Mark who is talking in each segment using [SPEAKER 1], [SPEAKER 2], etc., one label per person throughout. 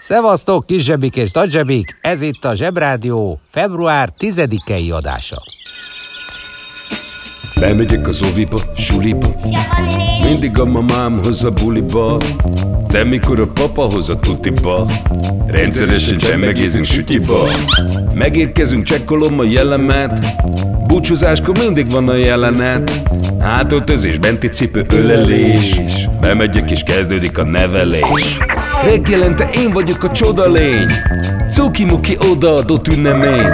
[SPEAKER 1] Szevasztok, kisebbik és nagyzsebik! Ez itt a Zsebrádió február 10-i adása.
[SPEAKER 2] Bemegyek az oviba, suliba. Mindig a mamám hoz a buliba. De mikor a papa hoz a tutiba Rendszeresen csemmegézünk sütiba Megérkezünk, csekkolom a jellemet. Búcsúzáskor mindig van a jelenet. Hátöltözés, benti cipő, ölelés. Bemegyek és kezdődik a nevelés Reggelente én vagyok a csoda lény. Cuki-muki odaadott ünnemény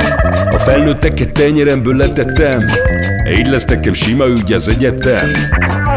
[SPEAKER 2] A felnőtteket tenyeremből letettem. Így lesz nekem sima ügy az egyetem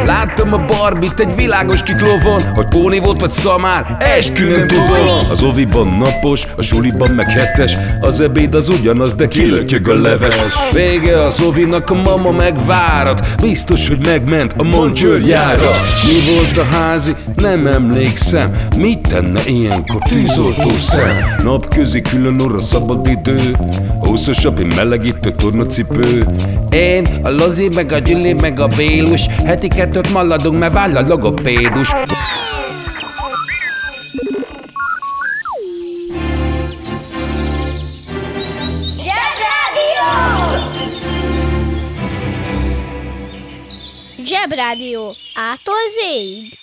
[SPEAKER 2] Láttam a barbit egy világos kiklovon Hogy póni volt vagy szamár, eskü nem tudom. Az oviban napos, a suliban meg hetes Az ebéd az ugyanaz, de kilötyög a leves. Vége az ovinak, a mama megvárat. Biztos, hogy megment a moncsőrjára Mi volt a házi? Nem emlékszem. Mit tenne ilyenkor tűzoltó szem? Napközi külön orra szabad idő. Húszos api melegítő tornacipő. Én, a Lozi, meg a Gyüli, meg a Bélus Heti kettőt maladunk, mert váll a logopédus
[SPEAKER 3] Zsebrádió!
[SPEAKER 4] Zsebrádió. Ától zéig.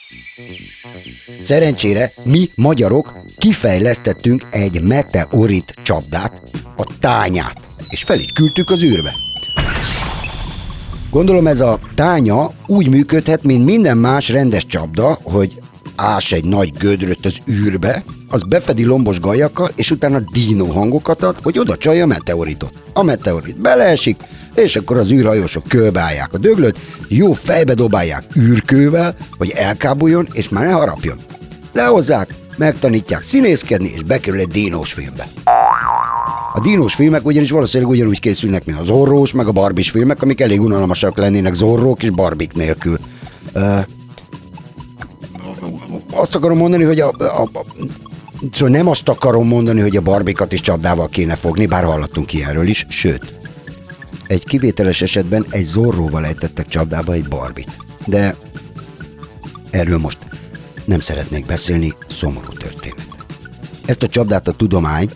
[SPEAKER 5] Szerencsére mi, magyarok, kifejlesztettünk egy meteorit csapdát, a tányát, és fel is küldtük az űrbe. Gondolom ez a tánya úgy működhet, mint minden más rendes csapda, hogy ás egy nagy gödröt az űrbe, az befedi lombos gajakkal, és utána dínó hangokat ad, hogy oda csalja a meteoritot. A meteorit beleesik, és akkor az űrhajósok körbeállják a döglöt, jó fejbe dobálják űrkővel, hogy elkábuljon, és már ne harapjon. Lehozzák, megtanítják színészkedni, és bekerül egy dínós filmbe. A dínós filmek ugyanis valószínűleg ugyanúgy készülnek, mint az Zorrós, meg a Barbis filmek, amik elég unalmasak lennének Zorrók és Barbik nélkül. Uh, azt akarom mondani, hogy a, a, a Szóval nem azt akarom mondani, hogy a barbikat is csapdával kéne fogni, bár hallottunk ilyenről is, sőt, egy kivételes esetben egy zorróval ejtettek csapdába egy barbit. De erről most nem szeretnék beszélni, szomorú történet. Ezt a csapdát a tudomány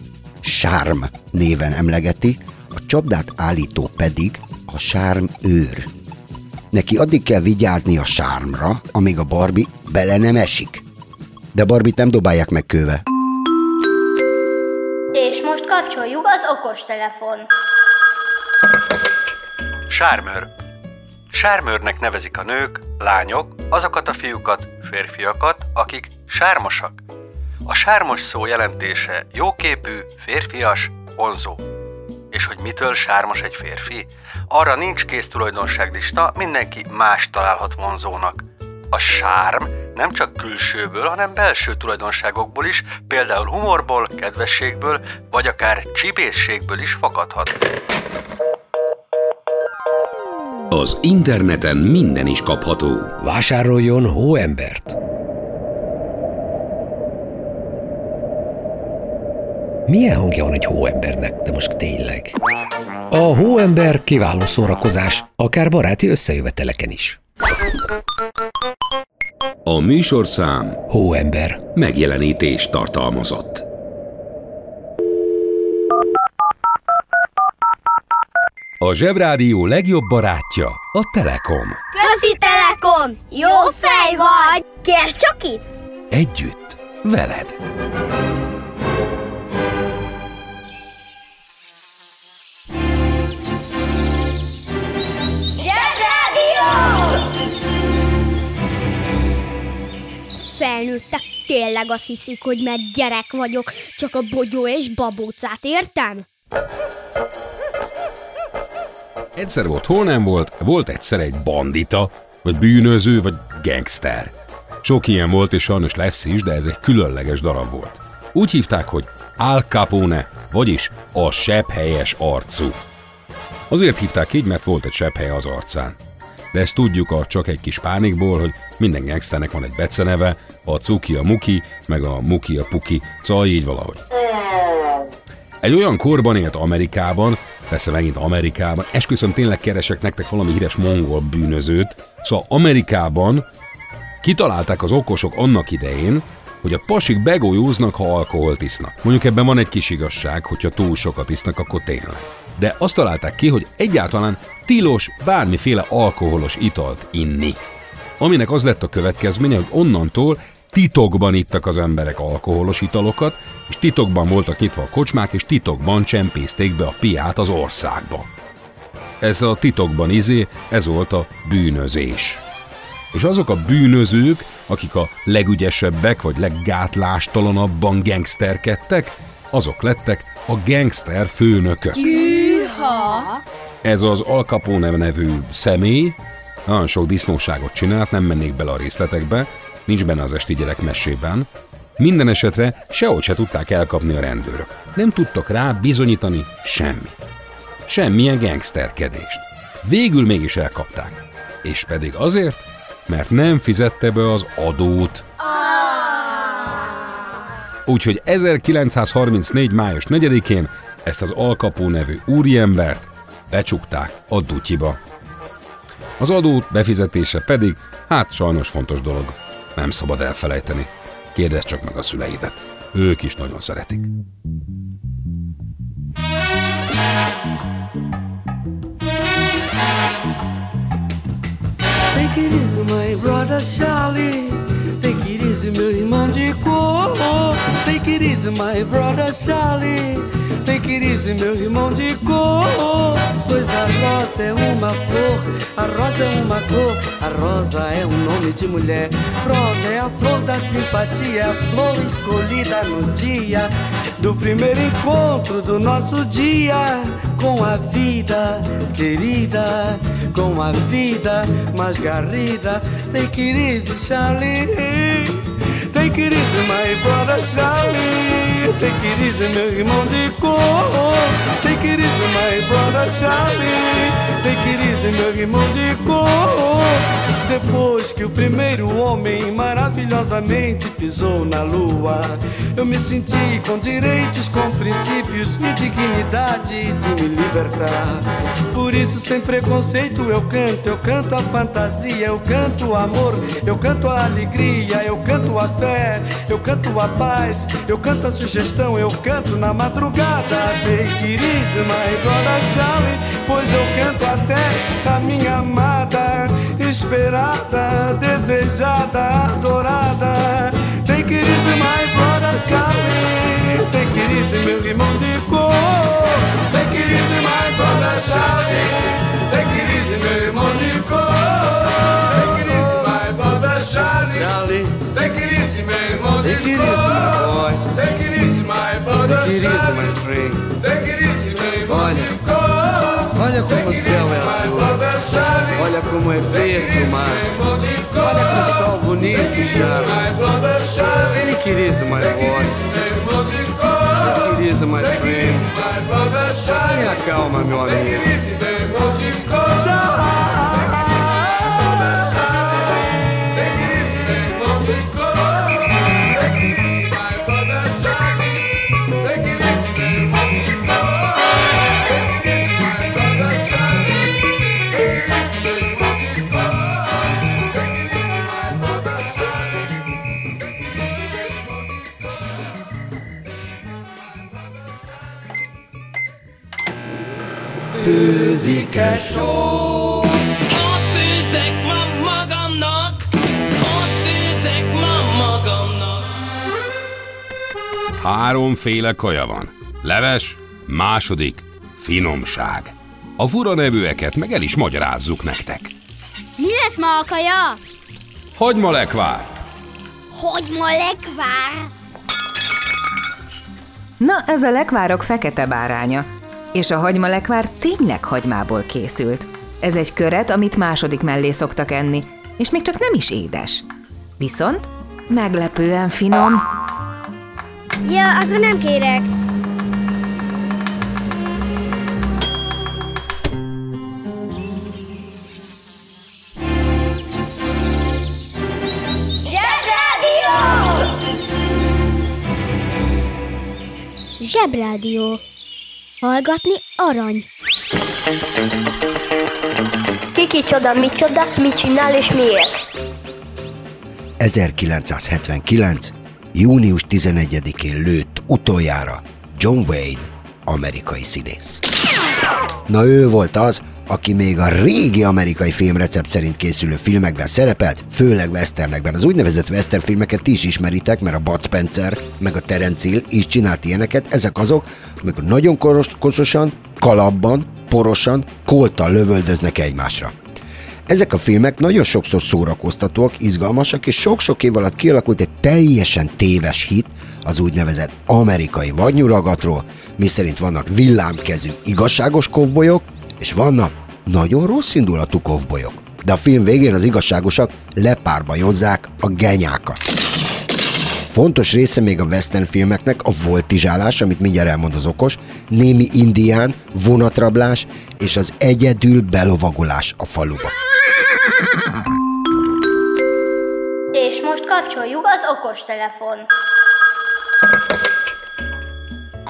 [SPEAKER 5] sárm néven emlegeti, a csapdát állító pedig a sárm őr. Neki addig kell vigyázni a sármra, amíg a Barbie bele nem esik. De Barbit nem dobálják meg kővel.
[SPEAKER 4] És most kapcsoljuk az okostelefon.
[SPEAKER 6] Sármőr. Sármőrnek nevezik a nők, lányok, azokat a fiúkat, férfiakat, akik sármosak. A sármos szó jelentése jóképű, férfias, vonzó. És hogy mitől sármos egy férfi? Arra nincs kész tulajdonságlista, mindenki más találhat vonzónak. A sárm nem csak külsőből, hanem belső tulajdonságokból is, például humorból, kedvességből, vagy akár csipészségből is fakadhat.
[SPEAKER 7] Az interneten minden is kapható.
[SPEAKER 8] Vásároljon hóembert! Milyen hangja van egy hóembernek, de most tényleg? A hóember kiváló szórakozás, akár baráti összejöveteleken is.
[SPEAKER 7] A műsorszám
[SPEAKER 8] Hóember.
[SPEAKER 7] megjelenítést tartalmazott. A Zsebrádió legjobb barátja a Telekom.
[SPEAKER 4] Közi Telekom! Jó fej vagy! Kérd csak itt!
[SPEAKER 7] Együtt, veled.
[SPEAKER 4] Felnőttek tényleg azt hiszik, hogy mert gyerek vagyok, csak a bogyó és babócát értem?
[SPEAKER 2] Egyszer volt, hol nem volt, volt egyszer egy bandita, vagy bűnöző, vagy gangster. Sok ilyen volt, és sajnos lesz is, de ez egy különleges darab volt. Úgy hívták, hogy Al Capone, vagyis a sebb helyes arcú. Azért hívták így, mert volt egy sepphely az arcán. De ezt tudjuk a csak egy kis pánikból, hogy minden gangsternek van egy beceneve, a Cuki a Muki, meg a Muki a Puki, szóval így valahogy. Egy olyan korban élt Amerikában, persze megint Amerikában, esküszöm tényleg keresek nektek valami híres mongol bűnözőt, szóval Amerikában kitalálták az okosok annak idején, hogy a pasik begójóznak, ha alkoholt isznak. Mondjuk ebben van egy kis igazság, hogyha túl sokat isznak, akkor tényleg. De azt találták ki, hogy egyáltalán tilos bármiféle alkoholos italt inni. Aminek az lett a következménye, hogy onnantól titokban ittak az emberek alkoholos italokat, és titokban voltak nyitva a kocsmák, és titokban csempészték be a piát az országba. Ez a titokban izé, ez volt a bűnözés. És azok a bűnözők, akik a legügyesebbek vagy leggátlástalanabban gangsterkedtek, azok lettek a gangster főnökök.
[SPEAKER 4] Hűha!
[SPEAKER 2] Ez az Al Capone nevű személy nagyon sok disznóságot csinált, nem mennék bele a részletekbe, nincs benne az esti gyerek mesében. Minden esetre sehogy se tudták elkapni a rendőrök. Nem tudtak rá bizonyítani semmit. Semmilyen gangsterkedést. Végül mégis elkapták. És pedig azért, mert nem fizette be az adót. Úgyhogy 1934. május 4-én ezt az Alkapó nevű úriembert becsukták a dutyiba. Az adó befizetése pedig, hát sajnos fontos dolog. Nem szabad elfelejteni. Kérdezz csak meg a szüleidet. Ők is nagyon szeretik.
[SPEAKER 9] Take it easy, my brother Charlie. Take it easy, meu irmão de cor. Take it easy, my brother Charlie. It easy, meu irmão de cor. Pois a rosa é uma flor, a rosa é uma cor, a rosa é um nome de mulher. Rosa é a flor da simpatia, a flor escolhida no dia do primeiro encontro do nosso dia com a vida querida, com a vida mais garrida. It easy, Charlie. Take it easy, meu irmão de cor. Take it easy, meu irmão de cor. Depois que o primeiro homem maravilhosamente pisou na lua, eu me senti com direitos, com princípios e dignidade de me libertar. Por isso, sem preconceito, eu canto, eu canto a fantasia, eu canto o amor, eu canto a alegria, eu canto a fé, eu canto a paz, eu canto a sugestão, eu canto na madrugada. Take it easy, my brother Pois eu canto até a minha amada, esperada, desejada, adorada. Take it easy, my brother Charlie, take it easy, meu irmão de cor. Take it easy, my brother Charlie, take it easy, meu irmão de cor. Take it easy, my brother Charlie, Charlie. Take it easy, meu irmão de
[SPEAKER 10] Take it easy, my boy.
[SPEAKER 9] Take it easy, my brother
[SPEAKER 10] Take it easy, my friend. Olha como o céu é azul. Olha como é verde o mar. Olha que sol bonito, it easy, my boy. Take it easy, my friend. Tenha calma, meu amigo.
[SPEAKER 9] Főzike só.
[SPEAKER 11] Ott főzek ma magamnak, ott főzek ma magamnak.
[SPEAKER 2] Háromféle kaja van. Leves, második, finomság. A fura nevűeket meg el is magyarázzuk nektek.
[SPEAKER 4] Mi lesz ma a kaja?
[SPEAKER 2] Hagyma lekvár,
[SPEAKER 4] Hogy ma lekvár?
[SPEAKER 12] Na, ez a lekvárok fekete báránya. És a hagymalekvár tényleg hagymából készült. Ez egy köret, amit második mellé szoktak enni, és még csak nem is édes. Viszont meglepően finom.
[SPEAKER 3] Ja, akkor nem kérek.
[SPEAKER 4] Zsebrádió! Zsebrádió! Hallgatni arany.
[SPEAKER 13] Kiki csoda, mi csoda, mit csinál és miért?
[SPEAKER 5] 1979. június 11-én lőtt utoljára John Wayne, amerikai színész. Na ő volt az, aki még a régi amerikai filmrecept szerint készülő filmekben szerepelt, főleg westernekben. Az úgynevezett western filmeket is ismeritek, mert a Bud Spencer meg a Terence Hill is csinált ilyeneket. Ezek azok, amikor nagyon koros, koszosan, kalapban, porosan, koltal lövöldöznek egymásra. Ezek a filmek nagyon sokszor szórakoztatóak, izgalmasak, és sok-sok év alatt kialakult egy teljesen téves hit az úgynevezett amerikai vadnyuragatról, miszerint vannak villámkezű igazságos kovbolyok, és vannak nagyon rossz indulatú kovbolyok. De a film végén az igazságosak lepárbajozzák a genyákat. Fontos része még a western filmeknek a voltizsálás, amit mindjárt elmond az okos, némi indián, vonatrablás és az egyedül belovagolás a faluba.
[SPEAKER 13] És most kapcsoljuk az okos telefon.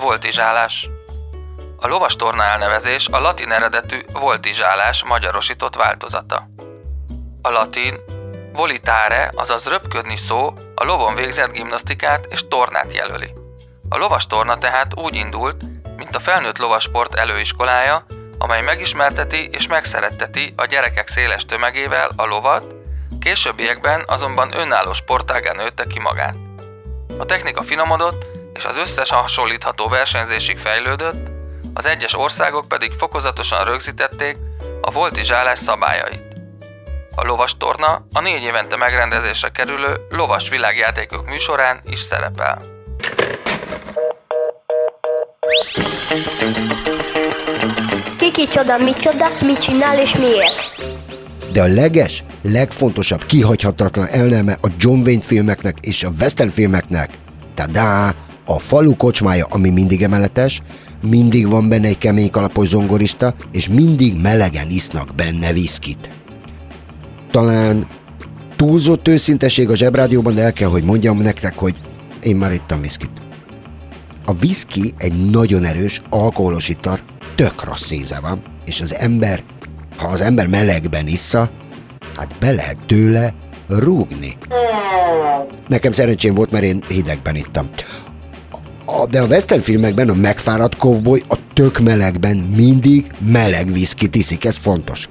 [SPEAKER 14] Voltizsálás. A lovastorna elnevezés a latin eredetű voltizsálás magyarosított változata. A latin volitare, azaz röpködni szó a lovon végzett gimnasztikát és tornát jelöli. A lovastorna tehát úgy indult, mint a felnőtt lovasport előiskolája, amely megismerteti és megszeretteti a gyerekek széles tömegével a lovat, későbbiekben azonban önálló sportágán nőtte ki magát. A technika finomodott, és az összes hasonlítható versenyzésig fejlődött, az egyes országok pedig fokozatosan rögzítették a voltizsálás szabályait. A lovas torna a négy évente megrendezésre kerülő lovas világjátékok műsorán is szerepel.
[SPEAKER 13] Kiki csoda, mi csoda, mit csinál és miért?
[SPEAKER 5] De a leges, legfontosabb, kihagyhatatlan elneme a John Wayne filmeknek és a western filmeknek, tadá, a falu kocsmája, ami mindig emeletes, mindig van benne egy kemény kalapos zongorista, és mindig melegen isznak benne viszkit. Talán túlzott őszinteség a zsebrádióban, de el kell, hogy mondjam nektek, hogy én már ittam viszkit. A viszki egy nagyon erős, alkoholos ital, tök rossz íze van, és az ember, ha az ember melegben issza, hát be lehet tőle rúgni. Nekem szerencsém volt, mert én hidegben ittam. A, de a western filmekben a megfáradt kovboly a tök melegben mindig meleg viszkit iszik, ez fontos.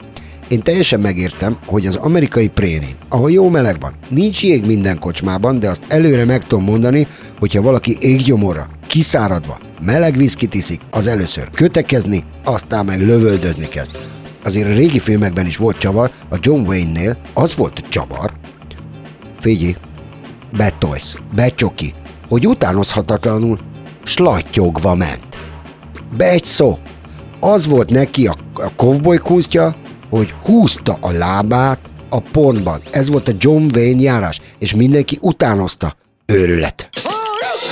[SPEAKER 5] Én teljesen megértem, hogy az amerikai prénin, ahol jó meleg van, nincs jég minden kocsmában, de azt előre meg tudom mondani, hogyha valaki éggyomorra, kiszáradva, meleg viszkit iszik, az először kötekezni, aztán meg lövöldözni kezd. Azért a régi filmekben is volt csavar, a John Wayne-nél az volt csavar. Figyelj, betolsz, becsoki, hogy utánozhatatlanul slattyogva ment. Be egy szó. Az volt neki a, a kovboly kunstja, hogy húzta a lábát a pontban. Ez volt a John Wayne járás, és mindenki utánozta. Őrület.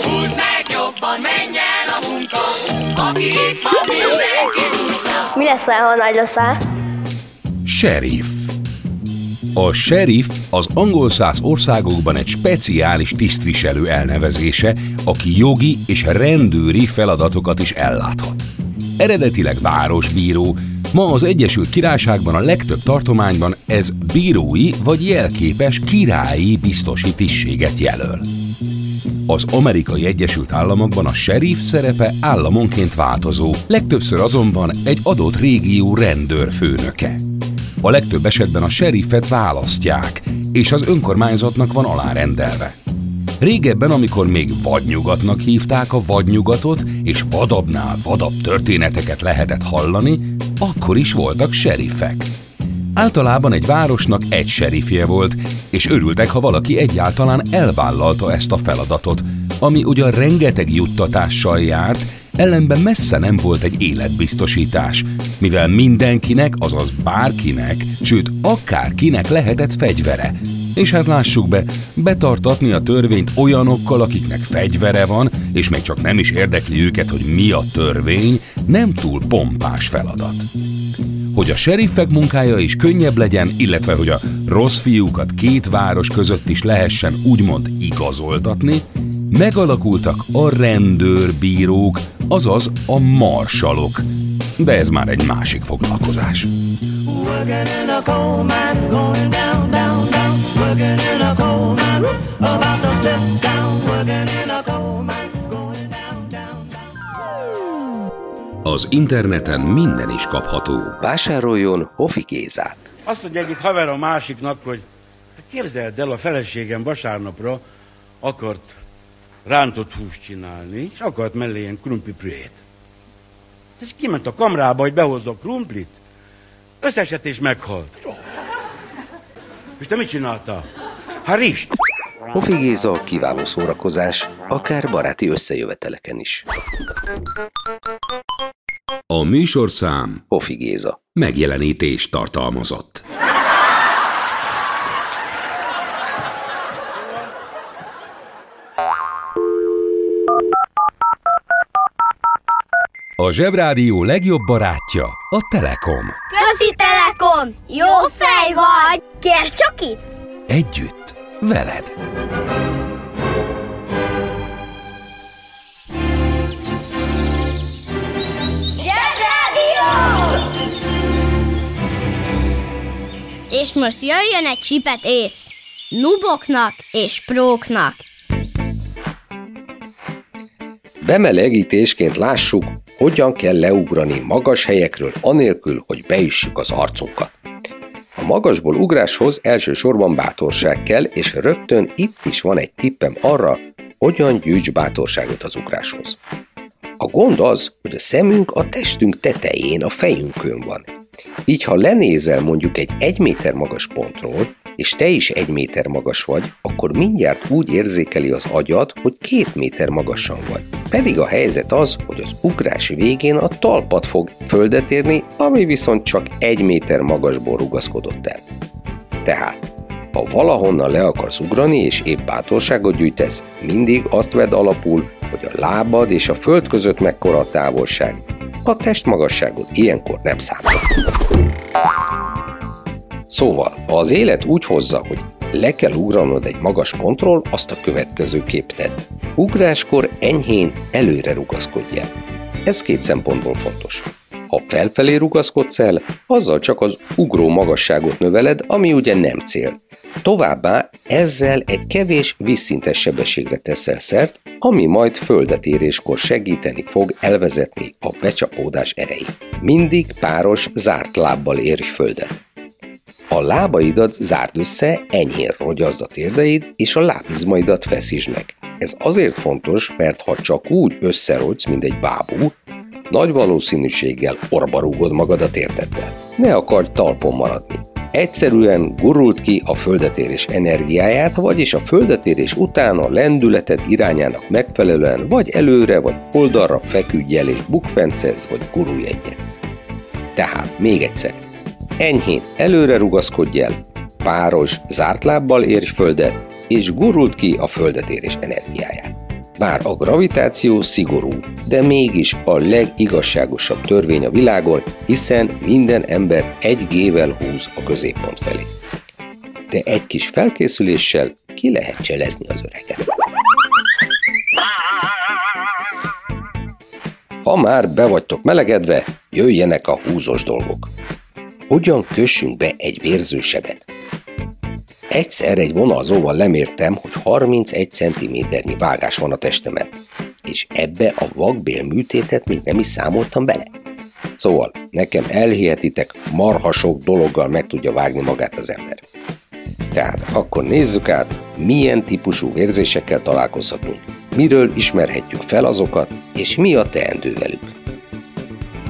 [SPEAKER 3] Húzd meg jobban, menj el a munka, aki itt van, mindenki húzza.
[SPEAKER 13] Mi leszel, ha nagy leszel?
[SPEAKER 2] Sheriff. A sheriff az angol száz országokban egy speciális tisztviselő elnevezése, aki jogi és rendőri feladatokat is elláthat. Eredetileg városbíró, ma az Egyesült Királyságban a legtöbb tartományban ez bírói vagy jelképes királyi biztosi tisztséget jelöl. Az amerikai Egyesült Államokban a sheriff szerepe államonként változó, legtöbbször azonban egy adott régió rendőrfőnöke. A legtöbb esetben a sheriffet választják, és az önkormányzatnak van alárendelve. Régebben, amikor még vadnyugatnak hívták a vadnyugatot, és vadabbnál vadabb történeteket lehetett hallani, akkor is voltak sheriffek. Általában egy városnak egy serifje volt, és örültek, ha valaki egyáltalán elvállalta ezt a feladatot, ami ugyan rengeteg juttatással járt, ellenben messze nem volt egy életbiztosítás, mivel mindenkinek, azaz bárkinek, sőt akárkinek lehetett fegyvere. És hát lássuk be, betartatni a törvényt olyanokkal, akiknek fegyvere van, és még csak nem is érdekli őket, hogy mi a törvény, nem túl pompás feladat. Hogy a seriffek munkája is könnyebb legyen, illetve hogy a rossz fiúkat két város között is lehessen úgymond igazoltatni,
[SPEAKER 7] Megalakultak a rendőrbírók, azaz a marsalok. De ez már egy másik foglalkozás. Az interneten minden is kapható.
[SPEAKER 8] Vásároljon Hofi Gézát.
[SPEAKER 15] Azt mondja egyik haver a másiknak, hogy hát képzeld el, a feleségem vasárnapra akart rántott húst csinálni, és akart mellé ilyen krumplipürét. És kiment a kamrába, hogy behozza a krumplit, összesett és meghalt. És te mit csináltál? Hát rist.
[SPEAKER 8] Hofi Géza kiváló szórakozás, akár baráti összejöveteleken is.
[SPEAKER 7] A műsorszám
[SPEAKER 8] Hofi Géza.
[SPEAKER 7] megjelenítést tartalmazott. A Zsebrádió legjobb barátja a Telekom.
[SPEAKER 4] Közi Telekom! Jó fej vagy! Kérd csak itt!
[SPEAKER 7] Együtt, veled.
[SPEAKER 4] Zsebrádió! És most jöjjön egy csipet ész. Nuboknak és próknak.
[SPEAKER 8] Bemelegítésként lássuk, hogyan kell leugrani magas helyekről anélkül, hogy beüssük az arcunkat. A magasból ugráshoz elsősorban bátorság kell, és rögtön itt is van egy tippem arra, hogyan gyűjts bátorságot az ugráshoz. A gond az, hogy a szemünk a testünk tetején, a fejünkön van. Így ha lenézel mondjuk egy egy méter magas pontról, és te is egy méter magas vagy, akkor mindjárt úgy érzékeli az agyad, hogy két méter magasan vagy. Pedig a helyzet az, hogy az ugrás végén a talpad fog földet érni, ami viszont csak egy méter magasból rugaszkodott el. Tehát, ha valahonnan le akarsz ugrani és épp bátorságot gyűjtesz, mindig azt vedd alapul, hogy a lábad és a föld között mekkora a távolság. A testmagasságod ilyenkor nem számít. Szóval, ha az élet úgy hozza, hogy le kell ugranod egy magas pontról, azt a következő kép tedd. Ugráskor enyhén előre rugaszkodj el. Ez két szempontból fontos. Ha felfelé rugaszkodsz el, azzal csak az ugró magasságot növeled, ami ugye nem cél. Továbbá ezzel egy kevés vízszintes sebességre teszel szert, ami majd földet éréskor segíteni fog elvezetni a becsapódás erejét. Mindig páros, zárt lábbal érj földet. A lábaidat zárd össze, enyhén rogyazd a térdeid, és a lábizmaidat feszítsd meg. Ez azért fontos, mert ha csak úgy összerogysz, mint egy bábú, nagy valószínűséggel orba rúgod magad a térdeddel. Ne akarj talpon maradni. Egyszerűen gurult ki a földetérés energiáját, vagyis a földetérés után a lendületed irányának megfelelően vagy előre, vagy oldalra feküdj el és bukfencez, vagy gurulj egyet. Tehát még egyszer, Enyhén előre rugaszkodj el, páros, zárt lábbal érj földet, és gurult ki a földetérés energiáját. Bár a gravitáció szigorú, de mégis a legigazságosabb törvény a világon, hiszen minden embert egy gével húz a középpont felé. De egy kis felkészüléssel ki lehet cselezni az öreget. Ha már be melegedve, jöjjenek a húzós dolgok. Hogyan kössünk be egy vérzősebet? Egyszer egy vonalzóval lemértem, hogy 31 cm-nyi vágás van a testemen, és ebbe a vakbél műtétet még nem is számoltam bele. Szóval, nekem elhihetitek, marha sok dologgal meg tudja vágni magát az ember. Tehát akkor nézzük át, milyen típusú vérzésekkel találkozhatunk, miről ismerhetjük fel azokat, és mi a teendő velük.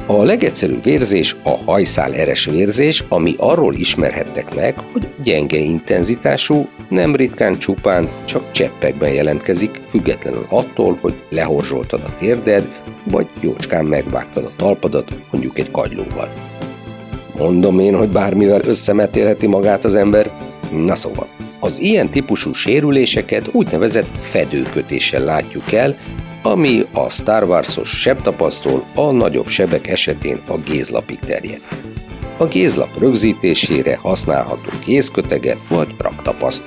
[SPEAKER 8] A legegyszerűbb vérzés a hajszál eres vérzés, ami arról ismerhettek meg, hogy gyenge intenzitású, nem ritkán csupán csak cseppekben jelentkezik, függetlenül attól, hogy lehorzsoltad a térded, vagy jócskán megvágtad a talpadat, mondjuk egy kagylóval. Mondom én, hogy bármivel összemetélheti magát az ember? Na szóval, az ilyen típusú sérüléseket úgynevezett fedőkötéssel látjuk el, ami a Star Wars-os sebtapasztól a nagyobb sebek esetén a gézlapig terjed. A gézlap rögzítésére használható kézköteget vagy raktapaszt.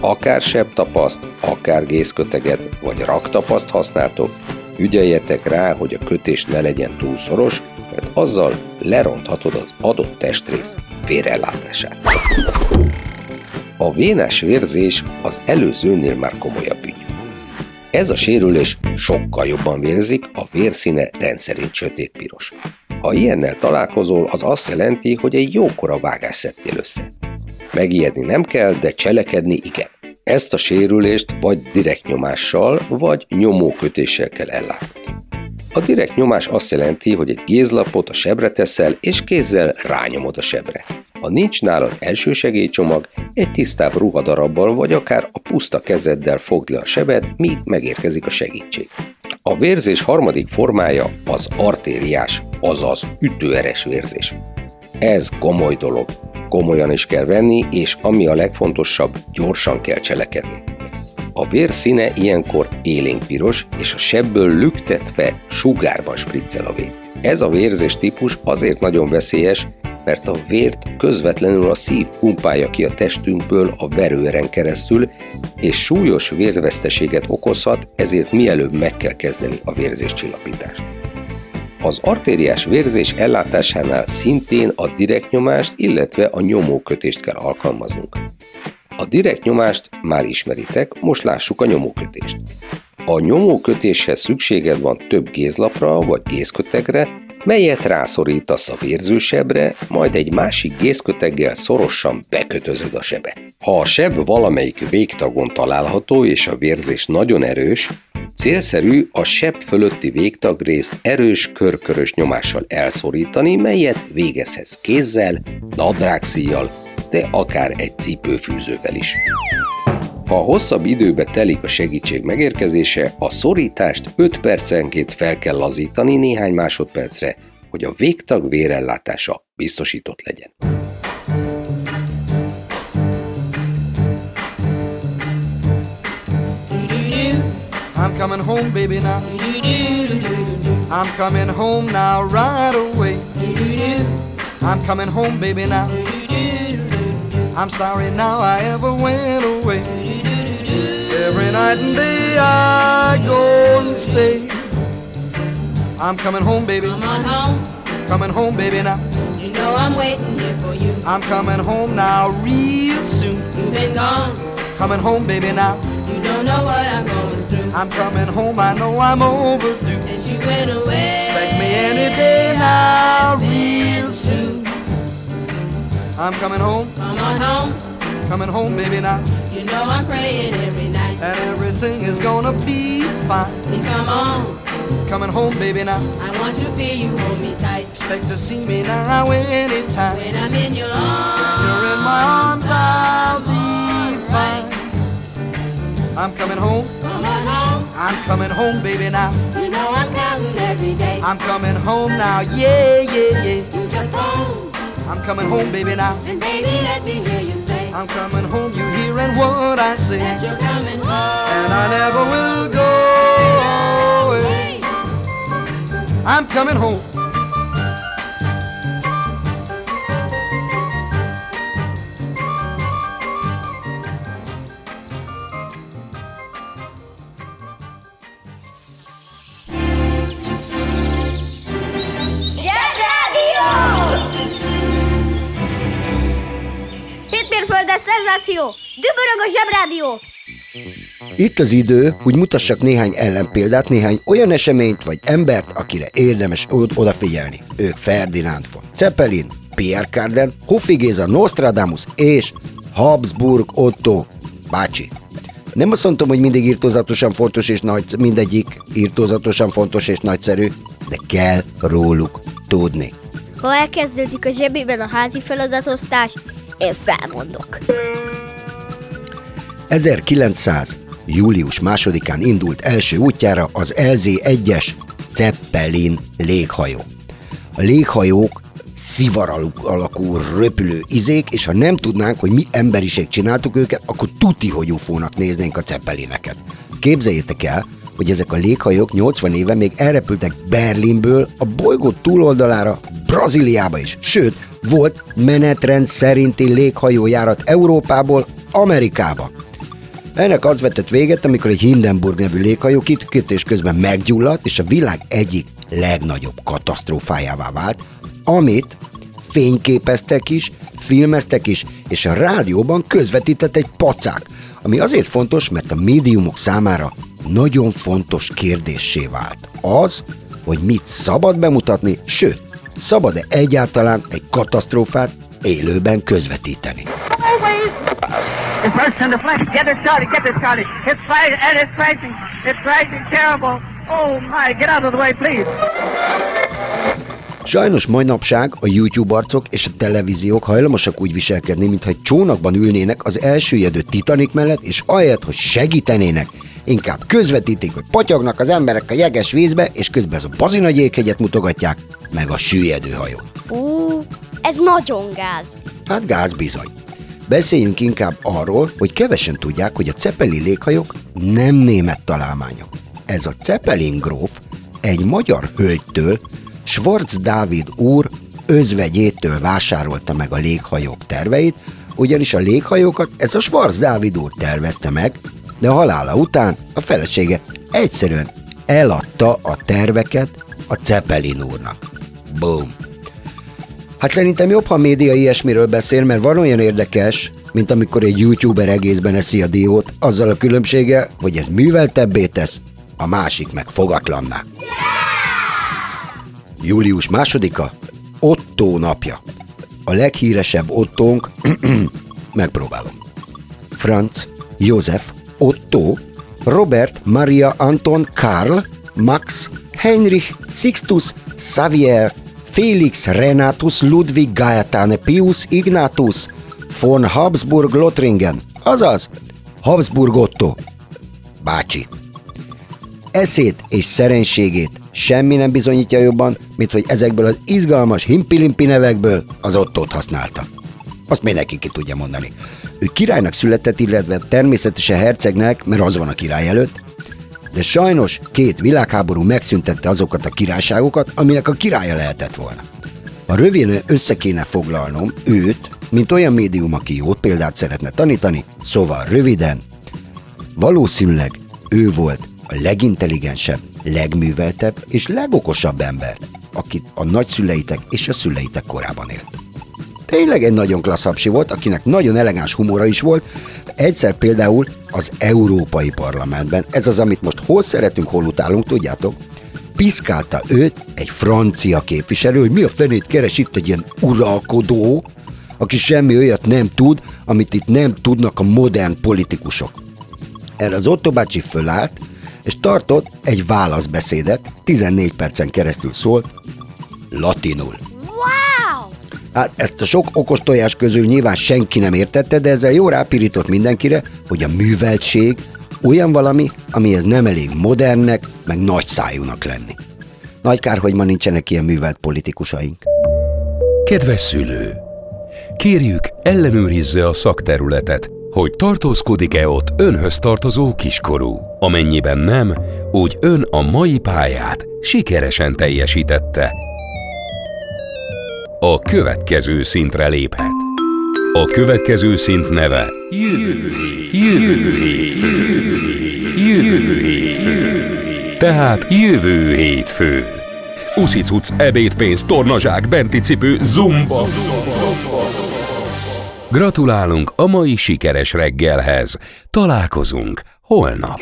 [SPEAKER 8] akár sebtapaszt, akár gézköteget vagy raktapaszt használtok, ügyeljetek rá, hogy a kötés ne legyen túl szoros, mert azzal leronthatod az adott testrész vérellátását. A vénás vérzés az előzőnél már komolyabb ügy. Ez a sérülés sokkal jobban vérzik, a vérszíne rendszerint sötétpiros. Ha ilyennel találkozol, az azt jelenti, hogy egy jókora vágás szedtél össze. Megijedni nem kell, de cselekedni igen. Ezt a sérülést vagy direkt nyomással, vagy nyomókötéssel kell ellátni. A direkt nyomás azt jelenti, hogy egy gézlapot a sebre teszel, és kézzel rányomod a sebre. Ha nincs nálad elsősegélycsomag, egy tisztább ruhadarabbal vagy akár a puszta kezeddel fogd le a sebet, míg megérkezik a segítség. A vérzés harmadik formája az artériás, azaz ütőeres vérzés. Ez komoly dolog, komolyan is kell venni, és ami a legfontosabb, gyorsan kell cselekedni. A vér színe ilyenkor élénkpiros, és a sebből lüktetve sugárban spriccel a vér. Ez a vérzés típus azért nagyon veszélyes, mert a vért közvetlenül a szív pumpálja ki a testünkből a verőeren keresztül, és súlyos vérveszteséget okozhat, ezért mielőbb meg kell kezdeni a vérzéscsillapítást. Az artériás vérzés ellátásánál szintén a direkt nyomást, illetve a nyomókötést kell alkalmaznunk. A direkt nyomást már ismeritek, most lássuk a nyomókötést. A nyomókötéshez szükséged van több gézlapra vagy gézkötegre, melyet rászorítasz a vérzősebre, majd egy másik gézköteggel szorosan bekötözöd a sebet. Ha a seb valamelyik végtagon található és a vérzés nagyon erős, célszerű a seb fölötti végtagrészt erős körkörös nyomással elszorítani, melyet végezhetsz kézzel, nadrágszíjjal, de akár egy cipőfűzővel is. Ha hosszabb időbe telik a segítség megérkezése, a szorítást 5 percenként fel kell lazítani néhány másodpercre, hogy a végtag vérellátása biztosított legyen.
[SPEAKER 10] I'm coming home, baby, now. I'm coming home now, right away. I'm coming home, baby, now. I'm sorry now I ever went away. Every night and day I go and stay. I'm coming home, baby.
[SPEAKER 16] Come on home.
[SPEAKER 10] Coming home, baby, now.
[SPEAKER 16] You know I'm waiting here for you.
[SPEAKER 10] I'm coming home now, real soon.
[SPEAKER 16] You've been gone.
[SPEAKER 10] Coming home, baby, now.
[SPEAKER 16] You don't know what I'm going through.
[SPEAKER 10] I'm coming home, I know I'm overdue.
[SPEAKER 16] Since you went away.
[SPEAKER 10] Expect me any day now, real soon. I'm coming home.
[SPEAKER 16] Come on home.
[SPEAKER 10] Coming home, baby, now.
[SPEAKER 16] You know I'm praying every night.
[SPEAKER 10] And everything is gonna be fine.
[SPEAKER 16] Please come on.
[SPEAKER 10] Coming home, baby, now.
[SPEAKER 16] I want to feel you hold me tight.
[SPEAKER 10] Expect to see me now anytime.
[SPEAKER 16] When I'm in your arms.
[SPEAKER 10] You're in my arms, I'll be fine. I'm coming home.
[SPEAKER 16] Come on home.
[SPEAKER 10] I'm coming home, baby, now.
[SPEAKER 16] You know I'm counting every day.
[SPEAKER 10] I'm coming home now, yeah, yeah, yeah.
[SPEAKER 16] Use your phone.
[SPEAKER 10] I'm coming home, baby, now.
[SPEAKER 16] And baby, let me hear you say.
[SPEAKER 10] I'm coming home, you hearing what I say.
[SPEAKER 16] That you're coming home.
[SPEAKER 10] And I never will go away. I'm coming home.
[SPEAKER 4] Szenzáció! Dübörög a Zsebrádió!
[SPEAKER 5] Itt az idő, hogy mutassak néhány ellenpéldát, néhány olyan eseményt vagy embert, akire érdemes od- odafigyelni. Ők Ferdinand von Zeppelin, Pierre Carden, Hoffi Géza, Nostradamus és Habsburg Otto bácsi. Nem azt mondtam, hogy mindig írtózatosan fontos és nagy, mindegyik írtózatosan fontos és nagyszerű, de kell róluk tudni.
[SPEAKER 4] Ha elkezdődik a zsebében a házi feladatosztás, én felmondok.
[SPEAKER 5] 1900. július másodikán indult első útjára az LZ-1-es Zeppelin léghajó. A léghajók szivar alak- alakú röpülő izék, és ha nem tudnánk, hogy mi emberiség csináltuk őket, akkor tuti, hogy ufónak néznénk a Zeppelineket. Képzeljétek el, hogy ezek a léghajók 80 éve még elrepültek Berlinből a bolygó túloldalára, Brazíliába is. Sőt, volt menetrend szerinti léghajójárat Európából Amerikába. Ennek az vetett véget, amikor egy Hindenburg nevű léghajó kitkötés közben meggyulladt, és a világ egyik legnagyobb katasztrófájává vált, amit fényképeztek is, filmeztek is, és a rádióban közvetített egy pacák, ami azért fontos, mert a médiumok számára nagyon fontos kérdéssé vált. Az, hogy mit szabad bemutatni, sőt, szabad-e egyáltalán egy katasztrófát élőben közvetíteni.
[SPEAKER 17] First and the flank. Get it started. Get it started. It's fighting and it's fighting. It's fighting terrible. Oh my! Get out of the way, please.
[SPEAKER 5] Sajnos manapság a YouTube arcok és a televíziók hajlamosak úgy viselkedni, mintha egy csónakban ülnének az elsüllyedő Titanic mellett, és ahelyett, hogy segítenének, inkább közvetítik, hogy potyognak az emberek a jeges vízbe, és közben az a bazina jéghegyet mutogatják, meg a süllyedő hajó.
[SPEAKER 4] Fú, ez nagyon gáz.
[SPEAKER 5] Hát gáz bizony. Beszéljünk inkább arról, hogy kevesen tudják, hogy a Zeppelin léghajók nem német találmányok. Ez a Zeppelin gróf egy magyar hölgytől, Schwarz Dávid úr özvegyétől vásárolta meg a léghajók terveit, ugyanis a léghajókat ez a Schwarz Dávid úr tervezte meg, de a halála után a felesége egyszerűen eladta a terveket a Zeppelin úrnak. Boom! Hát szerintem jobb, ha a média ilyesmiről beszél, mert van olyan érdekes, mint amikor egy youtuber egészben eszi a diót, azzal a különbsége, hogy ez műveltebbé tesz, a másik meg fogatlanná. Július másodika, Otto napja. A leghíresebb Ottónk, megpróbálom. Franz, József, Otto, Robert, Maria, Anton, Karl, Max, Heinrich, Sixtus, Xavier, Felix, Renatus, Ludwig, Gaetane, Pius, Ignatius, von Habsburg, Lothringen, azaz Habsburg Otto, bácsi. Eszét és szerenségét semmi nem bizonyítja jobban, mint hogy ezekből az izgalmas himpilimpi nevekből az Ottót használta. Azt mindenki ki tudja mondani. Ő királynak született, illetve természetesen hercegnek, mert az van a király előtt, de sajnos két világháború megszüntette azokat a királyságokat, aminek a királya lehetett volna. Ha röviden össze kéne foglalnom őt, mint olyan médium, aki jót példát szeretne tanítani, szóval röviden, valószínűleg ő volt a legintelligensebb, legműveltebb és legokosabb ember, akit a nagyszüleitek és a szüleitek korában élt. Tényleg egy nagyon klassz hapsi volt, akinek nagyon elegáns humora is volt. Egyszer például az Európai Parlamentben, ez az, amit most hol szeretünk, hol utálunk, tudjátok, piszkálta őt egy francia képviselő, hogy mi a fenét keres itt egy ilyen uralkodó, aki semmi olyat nem tud, amit itt nem tudnak a modern politikusok. Erre az Otto bácsi fölállt, és tartott egy válaszbeszédet, 14 percen keresztül szólt, latinul. Hát ezt a sok okos tojás közül nyilván senki nem értette, de ezzel jó rápirított mindenkire, hogy a műveltség olyan valami, amihez nem elég modernnek, meg nagy szájúnak lenni. Nagy kár, hogy ma nincsenek ilyen művelt politikusaink.
[SPEAKER 7] Kedves szülő! Kérjük, ellenőrizze a szakterületet, hogy tartózkodik-e ott önhöz tartozó kiskorú. Amennyiben nem, úgy ön a mai pályát sikeresen teljesítette. A következő szintre léphet. A következő szint neve Jövő jövő jövő hétfő. Tehát jövő hétfő. Uszicuc, ebédpénz, tornazsák, benti cipő, zumba. Gratulálunk a mai sikeres reggelhez. Találkozunk holnap.